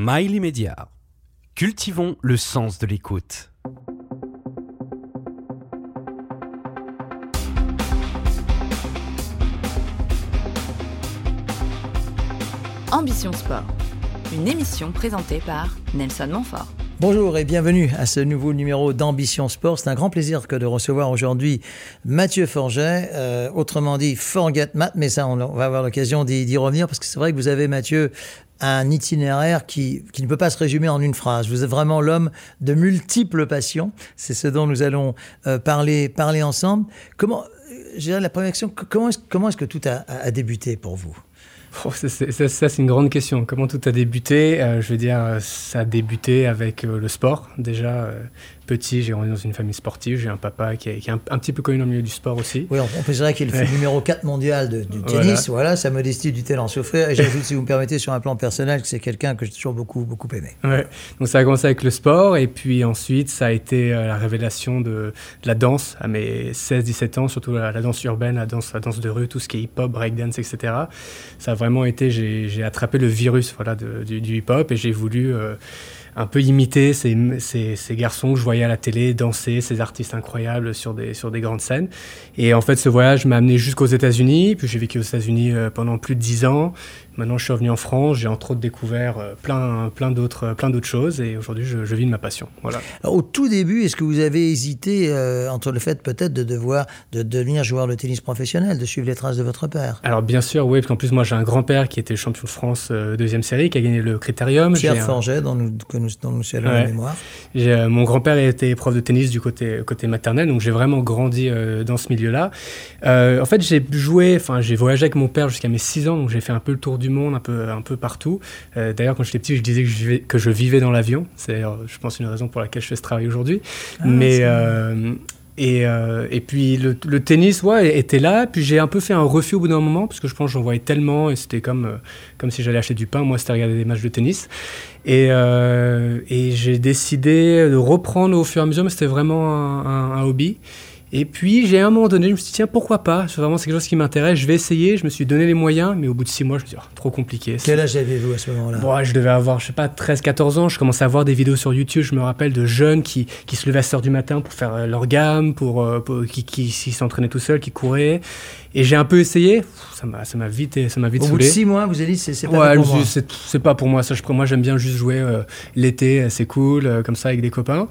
Mail immédiat. Cultivons le sens de l'écoute. Ambition Sport, une émission présentée par Nelson Montfort. Bonjour et bienvenue à ce nouveau numéro d'Ambition Sport. C'est un grand plaisir que de recevoir aujourd'hui Mathieu Forget, euh, autrement dit Forget Matt, mais ça on va avoir l'occasion d'y revenir parce que c'est vrai que vous avez Mathieu un itinéraire qui, qui, ne peut pas se résumer en une phrase. Vous êtes vraiment l'homme de multiples passions. C'est ce dont nous allons euh, parler, parler ensemble. Comment, euh, la première question, comment est-ce, comment est-ce que tout a, débuté pour vous? Oh, ça, c'est une grande question. Comment tout a débuté? Euh, Je veux dire, ça a débuté avec le sport. Déjà, petit, j'ai grandi dans une famille sportive. J'ai un papa qui est, un, petit peu connu dans le milieu du sport aussi. Oui, on, peut dire qu'il est le numéro 4 mondial de, du tennis. Voilà. sa modestie du tel en souffrir. Et j'ajoute, si vous me permettez, sur un plan personnel, que c'est quelqu'un que j'ai toujours beaucoup, beaucoup aimé. Ouais. Donc ça a commencé avec le sport. Et puis ensuite, ça a été euh, la révélation de, la danse à mes 16-17 ans, surtout la, danse urbaine, la danse, la danse de rue, tout ce qui est hip-hop, breakdance, etc. Ça a vraiment été, j'ai attrapé le virus voilà, du, hip-hop et j'ai voulu... Euh, un peu imiter ces, ces, ces, garçons que je voyais à la télé danser, ces artistes incroyables sur des, sur des grandes scènes. Et en fait, ce voyage m'a amené jusqu'aux États-Unis. Puis j'ai vécu aux États-Unis euh, pendant plus de dix ans. Maintenant, je suis revenu en France, j'ai entre autres découvert euh, plein, plein d'autres, plein d'autres choses et aujourd'hui, je, vis de ma passion. Voilà. au tout début, est-ce que vous avez hésité euh, entre le fait peut-être de devoir de devenir joueur de tennis professionnel, de suivre les traces de votre père? Alors bien sûr, oui, parce qu'en plus, moi, j'ai un grand-père qui était champion de France euh, deuxième série, qui a gagné le Critérium. Pierre Forget, dont nous, que nous, dont nous saluons la mémoire. mon grand-père était prof de tennis du côté, côté maternel, donc j'ai vraiment grandi dans ce milieu-là. en fait, j'ai joué, enfin, j'ai voyagé avec mon père jusqu'à mes 6 ans, donc j'ai fait un peu le tour du monde, un peu, un peu partout. Euh, d'ailleurs, quand j'étais petit, je disais que je vivais, que je vivais dans l'avion. C'est, euh, je pense, une raison pour laquelle je fais ce travail aujourd'hui. Ah, Mais euh, et, et, puis le, tennis, ouais, était là. Puis j'ai un peu fait un refus au bout d'un moment parce que je pense que j'en voyais tellement et c'était comme, comme si j'allais acheter du pain. Moi, c'était regarder des matchs de tennis. Et, et j'ai décidé de reprendre au fur et à mesure, mais c'était vraiment un, un hobby. Et puis, j'ai à un moment donné, je me suis dit, tiens, pourquoi pas? C'est vraiment quelque chose qui m'intéresse, je vais essayer. Je me suis donné les moyens, mais au bout de six mois, je me suis dit, oh, trop compliqué. Quel âge avez-vous à ce moment-là? Bon, Je devais avoir, je sais pas, 13-14 ans. Je commençais à voir des vidéos sur YouTube, je me rappelle, de jeunes qui, qui se levaient à 6 heures du matin pour faire euh, leur gamme, pour, euh, qui, qui, s'entraînaient tout seuls, qui couraient. Et j'ai un peu essayé, ça m'a, ça m'a vite, ça m'a vite Au bout de six mois, vous avez dit, c'est, pas pour moi. C'est, c'est pas pour moi. Ça, je, moi, j'aime bien juste jouer euh, l'été, c'est cool, comme ça, avec des copains.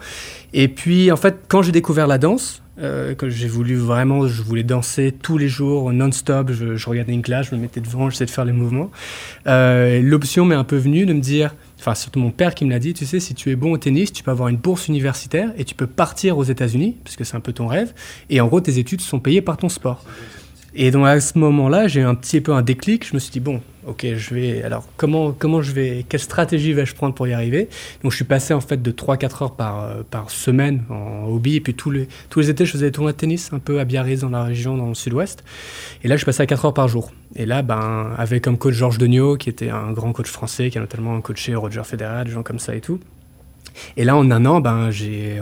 Et puis, en fait, quand j'ai découvert la danse, euh, que j'ai voulu vraiment, je voulais danser tous les jours, non-stop. Je, regardais une classe, je me mettais devant, j'essayais de faire les mouvements. Euh, l'option m'est un peu venue de me dire, enfin surtout mon père qui me l'a dit, tu sais, si tu es bon au tennis, tu peux avoir une bourse universitaire et tu peux partir aux États-Unis, puisque c'est un peu ton rêve. Et en gros, tes études sont payées par ton sport. Et donc à ce moment-là, j'ai eu un petit peu un déclic. Je me suis dit bon, ok, je vais. Alors comment comment je vais Quelle stratégie vais-je prendre pour y arriver? Donc je suis passé en fait de 3-4 heures par euh, par semaine en hobby et puis tous les tous les étés je faisais des tournois de tennis un peu à Biarritz dans la région dans le sud-ouest. Et là je passé à 4 heures par jour. Et là ben avec comme coach Georges Degnaud qui était un grand coach français qui a notamment coaché Roger Federer, des gens comme ça et tout. Et là, en un an, ben,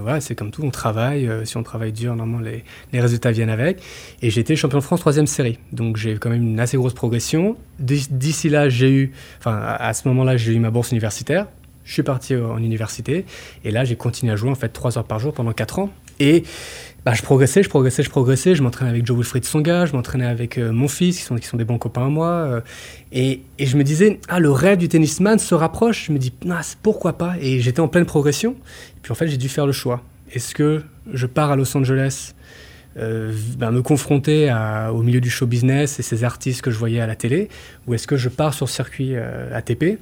voilà, c'est comme tout, on travaille. Euh, si on travaille dur, normalement, les, les, résultats viennent avec. Et j'ai été champion de France troisième série. Donc, j'ai quand même une assez grosse progression. D'ici là, j'ai eu, enfin, à ce moment-là, j'ai eu ma bourse universitaire. Je suis parti en université. Et là, j'ai continué à jouer, en fait, trois heures par jour pendant quatre ans. Et bah, je progressais, je progressais, je progressais. Je m'entraînais avec Joe Wilfried Songa, je m'entraînais avec euh, mon fils, qui sont, qui sont des bons copains à moi. Euh, et, et, je me disais, ah, le rêve du tennisman se rapproche. Je me dis, ah, pourquoi pas Et j'étais en pleine progression. Et puis en fait, j'ai dû faire le choix. Est-ce que je pars à Los Angeles euh, ben, me confronter au milieu du show business et ces artistes que je voyais à la télé, ou est-ce que je pars sur le circuit ATP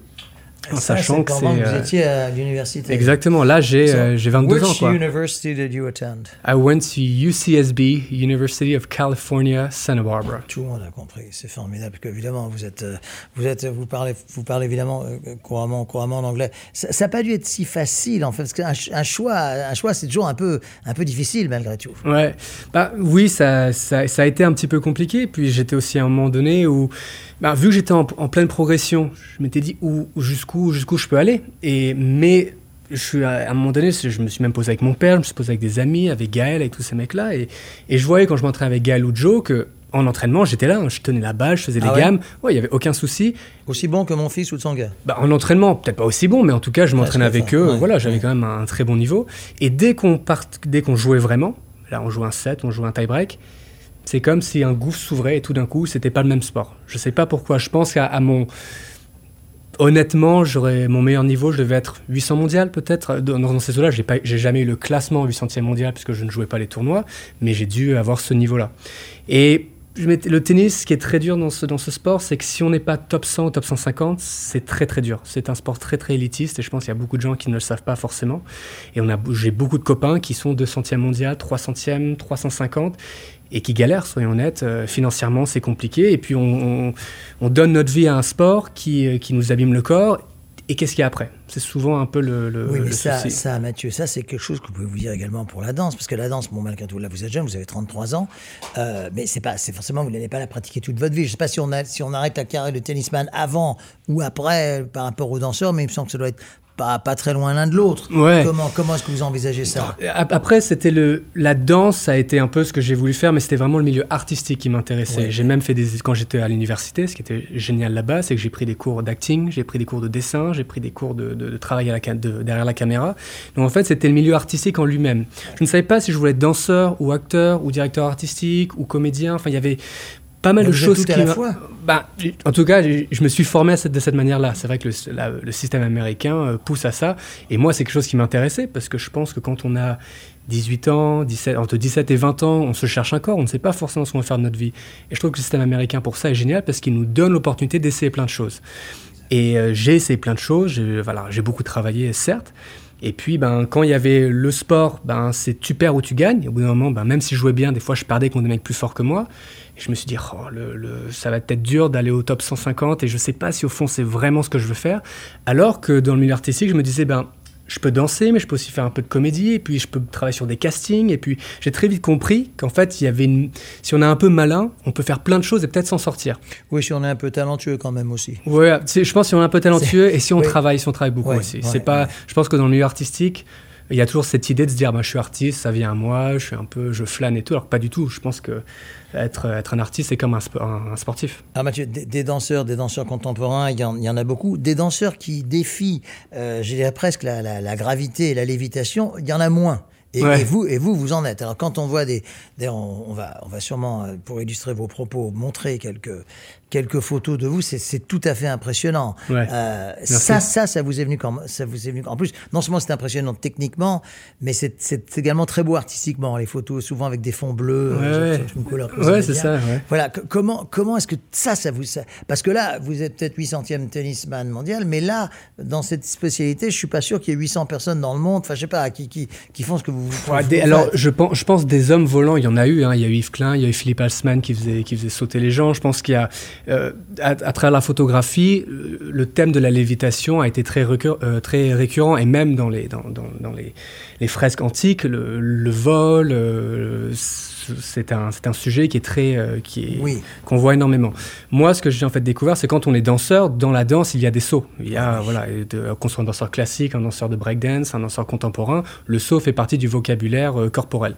en sachant que c'est. Vous euh, étiez à l'université. Exactement. Là, j'ai so, euh, 22 ans. Quoi. university did you attend? I went to UCSB, University of California, Santa Barbara. Tout le monde a compris. C'est formidable. Parce évidemment, vous êtes, euh, vous êtes, vous parlez, vous parlez évidemment couramment, couramment en anglais. Ça n'a pas dû être si facile en fait, parce qu'un un choix, un choix, c'est toujours un peu, un peu difficile malgré tout. Ouais. Bah oui, ça, ça, ça a été un petit peu compliqué. Puis j'étais aussi à un moment donné où bah, vu que j'étais en, pleine progression, je m'étais dit où, jusqu'où, jusqu'où je peux aller. Et, mais je suis à, un moment donné, je me suis même posé avec mon père, je me suis posé avec des amis, avec Gaël, avec tous ces mecs-là. Et, et je voyais quand je m'entraînais avec Gaël ou Joe que en entraînement, j'étais là, hein, je tenais la balle, je faisais Ah des ouais gammes. Ouais, il y avait aucun souci. Aussi bon que mon fils ou gars? Bah, en entraînement, peut-être pas aussi bon, mais en tout cas, je m'entraînais avec eux. ouais, voilà, j'avais quand même un très bon niveau. Et dès qu'on part, dès qu'on jouait vraiment, là, on jouait un set, on jouait un tie-break, c'est comme si un gouffre s'ouvrait et tout d'un coup, c'était pas le même sport. Je sais pas pourquoi. Je pense qu'à mon Honnêtement, j'aurais mon meilleur niveau, je devais être 800 mondial peut-être. Dans, ces eaux-là, j'ai pas, jamais eu le classement 800e mondial puisque je ne jouais pas les tournois, mais j'ai dû avoir ce niveau-là. Et le tennis, ce qui est très dur dans ce, sport, c'est que si on n'est pas top 100 ou top 150, c'est très très dur. C'est un sport très très élitiste et je pense qu'il y a beaucoup de gens qui ne le savent pas forcément. Et j'ai beaucoup de copains qui sont 200e mondial, 300e, 350 et qui galèrent, soyons honnêtes. Euh, financièrement, c'est compliqué. Et puis, on, on- on donne notre vie à un sport qui, euh, qui nous abîme le corps. Et qu'est-ce qu'il y a après? C'est souvent un peu le, le, Oui, mais le ça, souci. ça, Mathieu, ça, c'est quelque chose que vous pouvez vous dire également pour la danse. Parce que la danse, bon, malgré tout, là, vous êtes jeune, vous avez 33 ans. euh, mais c'est pas, c'est forcément, vous n'allez pas la pratiquer toute votre vie. Je sais pas si on, a, si on arrête la carrière de tennisman avant ou après par rapport aux danseurs, mais il me semble que ça doit être pas, pas très loin l'un de l'autre. Ouais. Comment, comment est-ce que vous envisagez ça Ap- Après, c'était le la danse, ça a été un peu ce que j'ai voulu faire, mais c'était vraiment le milieu artistique qui m'intéressait. Ouais. J'ai même fait des quand j'étais à l'université, ce qui était génial là-bas, c'est que j'ai pris des cours d'acting, j'ai pris des cours de dessin, j'ai pris des cours de, de- de travail à la ca- de- derrière la caméra. Donc en fait, c'était le milieu artistique en lui-même. Je ne savais pas si je voulais être danseur ou acteur ou directeur artistique ou comédien. Enfin, il y avait pas mal Mais de choses tout à qui la fois. bah, en tout cas, je me suis formé à cette- de cette manière-là. C'est vrai que le, la- le système américain euh, pousse à ça. Et moi, c'est quelque chose qui m'intéressait parce que je pense que quand on a 18 ans, 17, entre 17 et 20 ans, on se cherche encore, on ne sait pas forcément ce qu'on va faire de notre vie. Et je trouve que le système américain, pour ça, est génial parce qu'il nous donne l'opportunité d'essayer plein de choses. Et euh, j'ai essayé plein de choses, j'ai voilà, j'ai beaucoup travaillé, certes. Et puis, ben, quand il y avait le sport, ben, c'est tu perds ou tu gagnes. Et au bout d'un moment, ben, même si je jouais bien, des fois, je perdais contre des mecs plus forts que moi. Et je me suis dit, oh, le, le- ça va être dur d'aller au top 150 et je sais pas si au fond c'est vraiment ce que je veux faire. Alors que dans le milieu artistique, je me disais, ben, je peux danser, mais je peux aussi faire un peu de comédie, et puis je peux travailler sur des castings. Et puis j'ai très vite compris qu'en fait, il y avait une... si on est un peu malin, on peut faire plein de choses et peut-être s'en sortir. Oui, si on est un peu talentueux quand même aussi. C'est- je pense si on est un peu talentueux et si on oui. travaille, si on travaille beaucoup aussi. c'est pas, je pense que dans le milieu artistique, il y a toujours cette idée de se dire, bah, je suis artiste, ça vient à moi, je suis un peu, je flâne et tout. Alors pas du tout. Je pense que être, être un artiste, c'est comme un, un- sportif. Ah Mathieu, des, danseurs, des danseurs contemporains, il y, en, a beaucoup. Des danseurs qui défient, euh, dirais presque la, la- la gravité et la lévitation, il y en a moins. Et, Ouais. et vous, et vous, vous en êtes. Alors quand on voit des, d'ailleurs, on, on va, on va sûrement, euh, pour illustrer vos propos, montrer quelques quelques photos de vous. C'est, tout à fait impressionnant. Ouais. Euh, ça, ça, ça vous est venu quand, ça vous est venu. En plus, non seulement c'est impressionnant techniquement, mais c'est, c'est également très beau artistiquement. Les photos, souvent avec des fonds bleus, Ouais, euh, une couleur Ouais, c'est ça, ouais. Voilà, comment, comment est-ce que ça, ça vous... ça- Parce que là, vous êtes peut-être 800e tennisman mondial, mais là, dans cette spécialité, je suis pas sûr qu'il y ait 800 personnes dans le monde, enfin, je sais pas, qui, qui, qui font ce que vous... Ouais, vous des- faites. alors, je pense, je pense des hommes volants, il y en a eu. hein. Il y a eu Yves Klein, il y a eu Philippe Alsman qui faisait, qui faisait sauter les gens. Je pense qu'il y a, euh, à, à travers la photographie, le thème de la lévitation a été très, récur- euh, très récurrent et même dans les, dans, dans- dans les, les fresques antiques, le, le vol, euh, c'est un, c'est un sujet qui est très, euh, qui est, Oui. qu'on voit énormément. Moi, ce que j'ai en fait découvert, c'est quand on est danseur, dans la danse, il y a des sauts. Il y a, voilà, qu'on soit un danseur classique, un danseur de breakdance, un danseur contemporain, le saut fait partie du vocabulaire euh, corporel.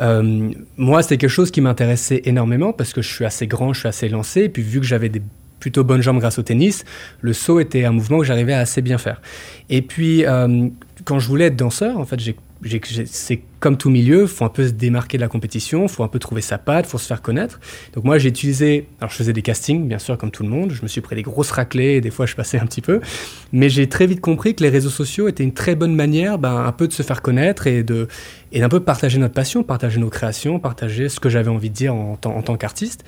Euh, moi, c'était quelque chose qui m'intéressait énormément parce que je suis assez grand, je suis assez lancé, et puis vu que j'avais des plutôt bonnes jambes grâce au tennis, le saut était un mouvement que j'arrivais à assez bien faire. Et puis, quand je voulais être danseur, en fait, j'ai- c'est comme tout milieu, faut un peu se démarquer de la compétition, faut un peu trouver sa patte, faut se faire connaître. Donc moi j'ai utilisé, alors je faisais des castings bien sûr comme tout le monde, je me suis pris des grosses raclées et des fois je passais un petit peu, mais j'ai très vite compris que les réseaux sociaux étaient une très bonne manière, ben, un peu de se faire connaître et de et d'un peu partager notre passion, partager nos créations, partager ce que j'avais envie de dire en, tant- en tant qu'artiste.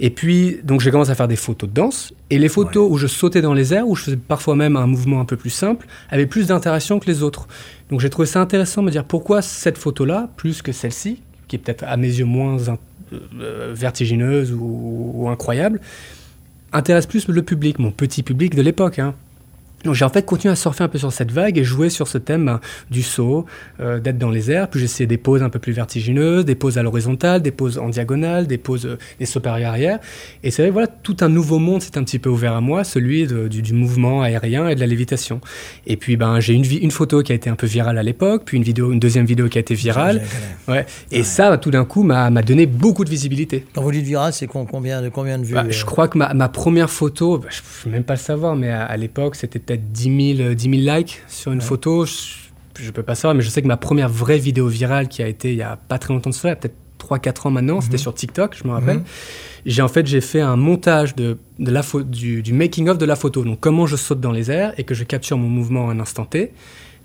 Et puis donc j'ai commencé à faire des photos de danse et les photos où je sautais dans les airs, où je faisais parfois même un mouvement un peu plus simple, avaient plus d'interaction que les autres. Donc j'ai trouvé ça intéressant de me dire pourquoi cette photo-là, plus que celle-ci, qui est peut-être à mes yeux moins in- euh, vertigineuse ou, ou incroyable, intéresse plus le public, mon petit public de l'époque. hein. Donc j'ai en fait continué à surfer un peu sur cette vague et jouer sur ce thème ben, du saut, euh, d'être dans les airs. Puis j'essayais des poses un peu plus vertigineuses, des poses à l'horizontale, des poses en diagonale, des poses euh, des sauts arrière. Et c'est vrai, voilà, tout un nouveau monde s'est un petit peu ouvert à moi, celui du, du, mouvement aérien et de la lévitation. Et puis ben j'ai une, une photo qui a été un peu virale à l'époque, puis une vidéo, une deuxième vidéo qui a été virale. Ouais. Et ça, tout d'un coup, m'a donné beaucoup de visibilité. Quand vous dites virale, c'est combien de combien de vues bah, Je crois que ma, ma première photo, bah, je ne peux même pas le savoir, mais à, à l'époque, c'était peut-être 10 000, 10 000 likes sur une photo. Je ne peux pas savoir, mais je sais que ma première vraie vidéo virale qui a été il n'y a pas très longtemps de cela, peut-être 3-4 ans maintenant, c'était mhm. sur TikTok, je me rappelle. Mhm. J'ai en fait j'ai fait un montage de, de la du, du making of de la photo, donc comment je saute dans les airs et que je capture mon mouvement à un instant T.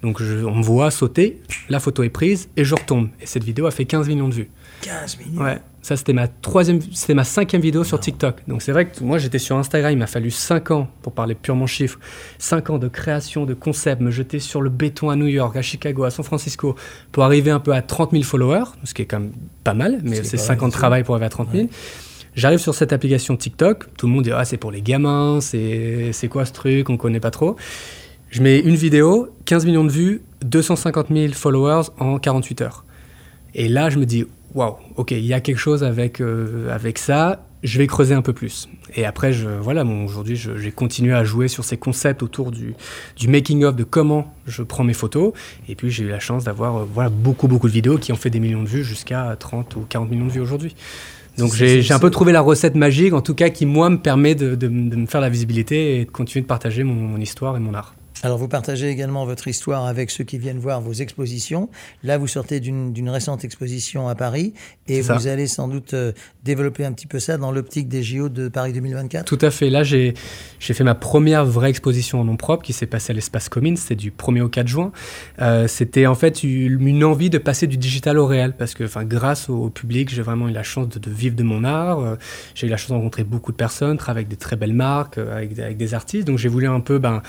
Donc je, on me voit sauter, la photo est prise et je retombe. Et cette vidéo a fait 15 millions de vues. 15 millions. Ouais. Ça, c'était ma troisième, c'était ma cinquième vidéo sur TikTok. Donc c'est vrai que moi, j'étais sur Instagram. Il m'a fallu 5 ans, pour parler purement chiffres, 5 ans de création, de concept, me jeter sur le béton à New York, à Chicago, à San Francisco, pour arriver un peu à 30 000 followers, ce qui est quand même pas mal, mais c'est 5 ans de travail pour arriver à 30 000. J'arrive sur cette application TikTok. Tout le monde dit, ah, c'est pour les gamins, c'est quoi ce truc, on connaît pas trop. Je mets une vidéo, 15 millions de vues, 250 000 followers en 48 heures. Et là, je me dis, waouh, ok, il y a quelque chose avec, euh, avec ça, je vais creuser un peu plus. Et après, je, voilà, bon, aujourd'hui, j'ai continué à jouer sur ces concepts autour du, du making-of, de comment je prends mes photos. Et puis, j'ai eu la chance d'avoir euh, voilà, beaucoup, beaucoup de vidéos qui ont fait des millions de vues jusqu'à 30 ou 40 millions de vues aujourd'hui. Donc j'ai un peu trouvé la recette magique, en tout cas, qui, moi, me permet de, de, de, me faire la visibilité et de continuer de partager mon, mon histoire et mon art. Alors, vous partagez également votre histoire avec ceux qui viennent voir vos expositions. Là, vous sortez d'une récente exposition à Paris et vous allez sans doute euh, développer un petit peu ça dans l'optique des JO de Paris 2024. Tout à fait. Là, j'ai fait ma première vraie exposition en nom propre qui s'est passée à l'espace Comines. C'était du 1er au 4 juin. Euh, C'était en fait une envie de passer du digital au réel parce que, enfin, grâce au, public, j'ai vraiment eu la chance de, de vivre de mon art. Euh, j'ai eu la chance de rencontrer beaucoup de personnes, travailler avec des très belles marques, euh, avec, avec des artistes. Donc, j'ai voulu un peu, ben,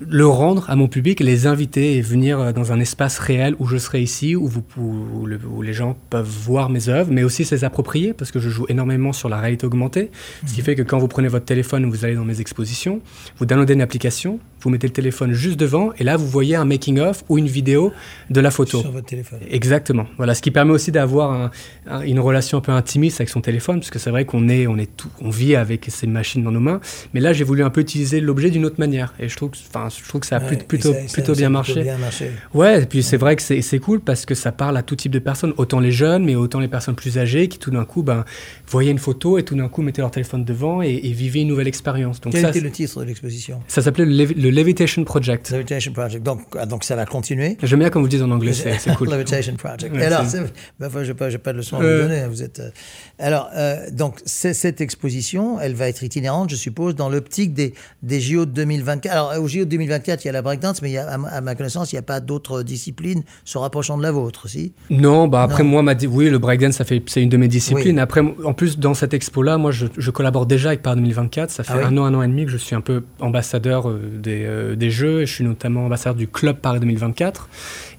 le rendre à mon public, les inviter et venir euh, dans un espace réel où je serai ici, où, vous, où, les gens peuvent voir mes œuvres, mais aussi se les approprier, parce que je joue énormément sur la réalité augmentée, ce qui mhm. fait que quand vous prenez votre téléphone, vous allez dans mes expositions, vous downloadez une application, vous mettez le téléphone juste devant, et là, vous voyez un making-of ou une vidéo de la photo. Sur votre téléphone. Exactement. Voilà, ce qui permet aussi d'avoir une relation un peu intimiste avec son téléphone, parce que c'est vrai qu'on est, on est tout, on vit avec ces machines dans nos mains, mais là, j'ai voulu un peu utiliser l'objet d'une autre manière, et je trouve, enfin, je trouve que ça a plutôt, plutôt, bien, marché. bien, marché. Ouais, et puis c'est vrai que c'est cool parce que ça parle à tout type de personnes, autant les jeunes, mais autant les personnes plus âgées qui tout d'un coup ben, voyaient une photo et tout d'un coup mettaient leur téléphone devant et, vivaient une nouvelle expérience. Quel était le titre de l'exposition? Ça s'appelait le, Levitation Project. Levitation Project. Donc, ah, donc ça va continuer. J'aime bien comme vous dites en anglais, c'est cool. Levitation Project. alors, ben, je n'ai pas, pas, de leçon à vous euh. donner. Hein, vous êtes, euh, alors, euh, donc cette exposition, elle va être itinérante, je suppose, dans l'optique des, des JO de 2024. Alors, au JO 2024, il y a la breakdance, mais il y a, à, ma connaissance, il n'y a pas d'autres disciplines se rapprochant de la vôtre, si? Non, bah après, moi, oui, le breakdance, c'est une de mes disciplines. Après, en plus, dans cette expo-là, moi, je, collabore déjà avec Paris 2024. Ça fait ah un an, un an et demi que je suis un peu ambassadeur euh, des, euh, des, Jeux. Et je suis notamment ambassadeur du Club Paris 2024.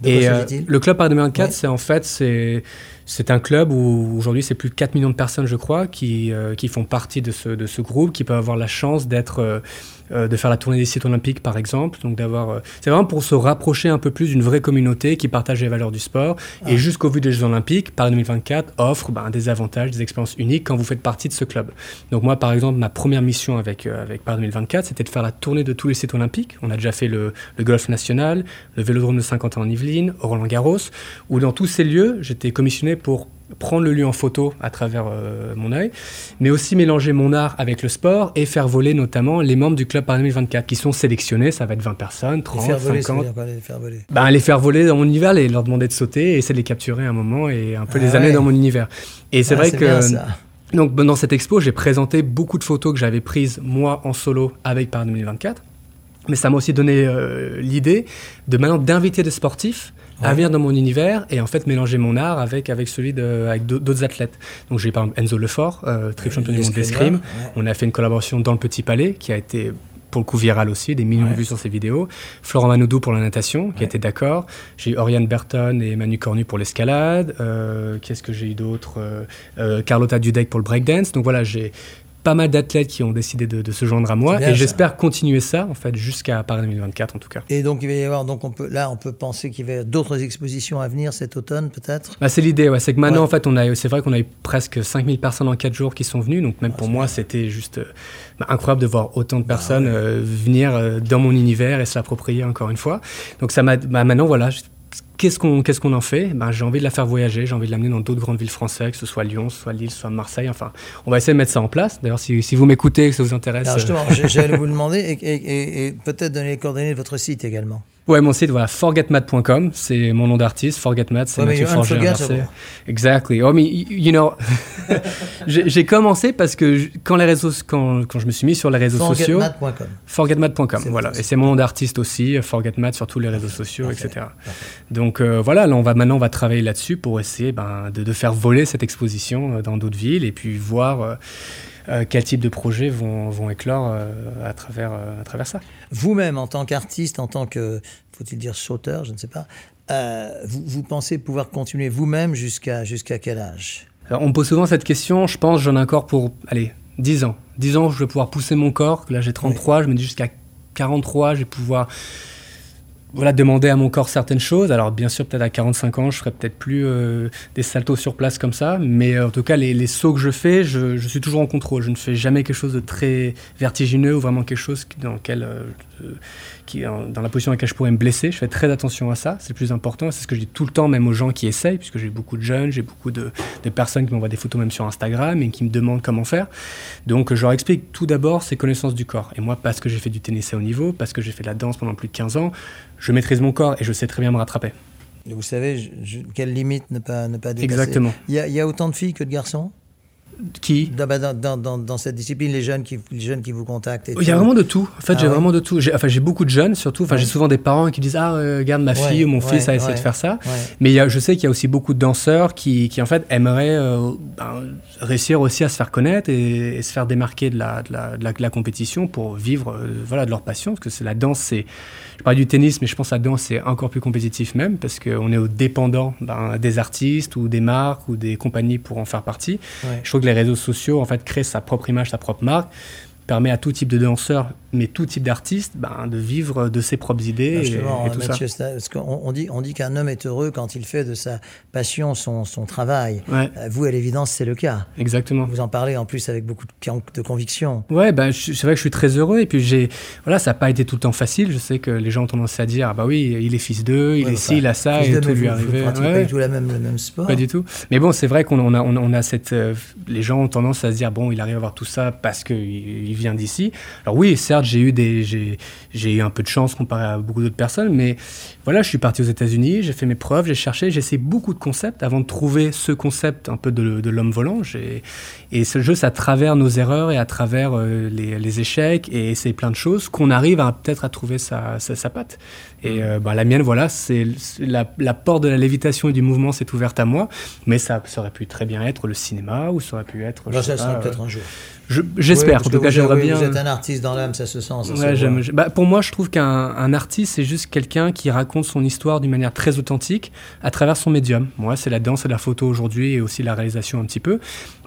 et le Club Paris 2024, c'est en fait, c'est c'est un club où aujourd'hui c'est plus de 4 millions de personnes, je crois, qui, euh, qui font partie de ce, de ce groupe, qui peuvent avoir la chance d'être, euh, euh, de faire la tournée des sites olympiques par exemple. Donc d'avoir, c'est vraiment pour se rapprocher un peu plus d'une vraie communauté qui partage les valeurs du sport. Et jusqu'au vu des Jeux olympiques, Paris 2024 offre ben, des avantages, des expériences uniques quand vous faites partie de ce club. Donc moi par exemple, ma première mission avec, avec Paris 2024, c'était de faire la tournée de tous les sites olympiques. On a déjà fait le, le golf national, le vélodrome de Saint-Quentin en Yvelines, Roland Garros, où dans tous ces lieux, j'étais commissionné pour prendre le lieu en photo à travers euh, mon œil, mais aussi mélanger mon art avec le sport et faire voler notamment les membres du club Paris 2024 qui sont sélectionnés, ça va être 20 personnes, 30, les faire 50. Voler, les faire voler? Ben, Les faire voler dans mon univers, les, leur demander de sauter et essayer de les capturer un moment et un peu les ah amener dans mon univers. Et c'est ah, vrai que... Donc dans cette expo, j'ai présenté beaucoup de photos que j'avais prises moi en solo avec Paris 2024. Mais ça m'a aussi donné euh, l'idée de maintenant d'inviter des sportifs à venir dans mon univers et en fait mélanger mon art avec, avec celui de, avec d'autres athlètes. Donc j'ai par exemple Enzo Lefort, euh, triple champion du monde d'escrime. On a fait une collaboration dans le Petit Palais qui a été pour le coup viral aussi, des millions de vues sur ses vidéos. Florent Manoudou pour la natation, qui était d'accord. J'ai eu Oriane Berton et Manu Cornu pour l'escalade. Euh, Qu'est-ce que j'ai eu d'autre? Euh, euh Carlotta Dudek pour le breakdance. Donc voilà, j'ai pas mal d'athlètes qui ont décidé de, se joindre à moi et j'espère continuer ça en fait jusqu'à Paris 2024 en tout cas. Et donc il va y avoir donc on peut là on peut penser qu'il va y avoir d'autres expositions à venir cet automne peut-être? Bah, c'est l'idée ouais, c'est que maintenant en fait on a c'est vrai qu'on a eu presque 5000 personnes en 4 jours qui sont venues donc même ah, pour moi c'était juste bah, incroyable de voir autant de bah, personnes euh, venir euh, dans mon univers et s'approprier encore une fois. Donc ça m'a bah, maintenant voilà Qu'est-ce qu'on en fait? Ben, J'ai envie de la faire voyager, j'ai envie de l'amener dans d'autres grandes villes françaises, que ce soit Lyon, soit Lille, soit Marseille. Enfin, on va essayer de mettre ça en place. D'ailleurs, si, si, vous m'écoutez, que ça vous intéresse. Alors justement, j'allais vous demander et peut-être donner les coordonnées de votre site également. Ouais, mon site, voilà, forgetmat.com, c'est mon nom d'artiste. Forgetmat, c'est Mathieu Forger. Exactly. Oh, mais, you know, j'ai commencé parce que quand les réseaux, quand, quand, je me suis mis sur les réseaux sociaux. Forgetmat.com. Forgetmat.com, voilà. Et c'est mon nom d'artiste aussi, Forgetmat sur tous les réseaux sociaux, etc. Donc euh, voilà, là, on va, maintenant, on va travailler là-dessus pour essayer ben, de, de, faire voler cette exposition euh, dans d'autres villes et puis voir. Euh, quel type de projets vont, vont éclore euh, à, travers, euh, à travers ça? Vous-même, en tant qu'artiste, en tant que, faut-il dire, sauteur, je ne sais pas, vous, vous, pensez pouvoir continuer vous-même jusqu'à jusqu'à quel âge? On me pose souvent cette question, je pense j'en ai encore pour, allez, 10 ans. 10 ans, je vais pouvoir pousser mon corps, là j'ai 33, je me dis jusqu'à 43, je vais pouvoir voilà, demander à mon corps certaines choses. Alors, bien sûr, peut-être à 45 ans, je ferai peut-être plus euh, des saltos sur place comme ça. Mais euh, en tout cas, les, sauts que je fais, je, suis toujours en contrôle. Je ne fais jamais quelque chose de très vertigineux ou vraiment quelque chose dans lequel euh, dans la position dans laquelle je pourrais me blesser. Je fais très attention à ça, c'est le plus important. C'est ce que je dis tout le temps, même aux gens qui essayent, puisque j'ai beaucoup de jeunes, j'ai beaucoup de, personnes qui m'envoient des photos même sur Instagram et qui me demandent comment faire. Donc je leur explique tout d'abord ces connaissances du corps. Et moi, parce que j'ai fait du tennis à haut niveau, parce que j'ai fait de la danse pendant plus de 15 ans, je maîtrise mon corps et je sais très bien me rattraper. Vous savez quelle limite ne pas, ne pas dépasser. Exactement. Il y, a, il y a autant de filles que de garçons? Qui bah, dans, dans, dans, cette discipline, les jeunes qui, les jeunes qui vous contactent Il y a vraiment de tout. En fait, ah j'ai vraiment de tout. J'ai, enfin, j'ai beaucoup de jeunes, surtout. Enfin, j'ai souvent des parents qui disent Ah, euh, regarde, ma fille ou mon fils a essayé de faire ça. Mais il y a, je sais qu'il y a aussi beaucoup de danseurs qui, qui en fait, aimeraient euh, ben, réussir aussi à se faire connaître et, se faire démarquer de la, de la, de la, compétition pour vivre euh, voilà, de leur passion. Parce que c'est, la danse, c'est. Je parle du tennis, mais je pense que la danse, c'est encore plus compétitif même, parce qu'on est dépendant ben, des artistes ou des marques ou des compagnies pour en faire partie. Je trouve que les réseaux sociaux, fait, créer sa propre image, sa propre marque, permet à tout type de danseur mais tout type d'artiste, ben, de vivre de ses propres idées. et, tout Mathieu, ça. on, dit, on dit qu'un homme est heureux quand il fait de sa passion son, son travail. Euh, vous, à l'évidence, c'est le cas. Exactement. Vous en parlez en plus avec beaucoup de, conviction. Ouais, ben, c'est vrai que je suis très heureux. Et puis, j'ai, voilà, ça n'a pas été tout le temps facile. Je sais que les gens ont tendance à dire, ah bah oui, il est fils d'eux, il est ci, il a ça, et tout lui arrivé. Vous pas du tout la même, le même sport. Pas du tout. Mais bon, c'est vrai qu'on a, on, a cette. Euh, les gens ont tendance à se dire, bon, il arrive à avoir tout ça parce qu'il il vient d'ici. Alors oui, certes, j'ai eu des j'ai eu un peu de chance comparé à beaucoup d'autres personnes, mais voilà, je suis parti aux États-Unis, j'ai fait mes preuves, j'ai cherché, j'ai essayé beaucoup de concepts avant de trouver ce concept un peu de, l'homme volant. Et ce jeu, c'est à travers nos erreurs et à travers euh, les, échecs et essayer plein de choses qu'on arrive à peut-être à trouver sa, sa, patte. Et euh, bah, la mienne, voilà, c'est la, porte de la lévitation et du mouvement s'est ouverte à moi, mais ça, aurait pu très bien être le cinéma ou ça aurait pu être. ça sera peut-être un jour. J'espère. en tout cas, j'aimerais bien. Vous êtes un artiste dans l'âme, ça se sent. bah, pour moi, je trouve qu'un artiste, c'est juste quelqu'un qui raconte son histoire d'une manière très authentique à travers son médium. Moi, c'est la danse et la photo aujourd'hui et aussi la réalisation un petit peu.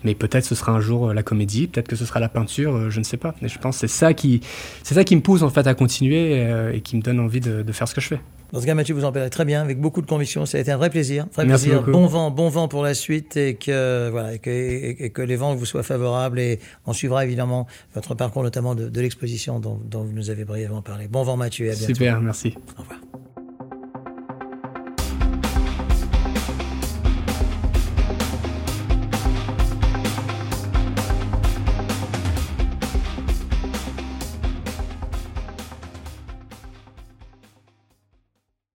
Mais peut-être ce sera un jour euh, la comédie, peut-être que ce sera la peinture, euh, je ne sais pas. Mais je pense que c'est ça qui, c'est ça qui me pousse en fait à continuer euh, et qui me donne envie de, de faire ce que je fais. Dans ce cas, Mathieu, vous en parlez très bien, avec beaucoup de conviction. Ça a été un vrai plaisir. Très Merci plaisir. Beaucoup. Bon vent, bon vent pour la suite et que, voilà, et que, et que les vents vous soient favorables. Et on suivra évidemment votre parcours, notamment de, de l'exposition dont, dont, vous nous avez brièvement parlé. Bon vent, Mathieu. Et à bientôt. Super, merci. Au revoir.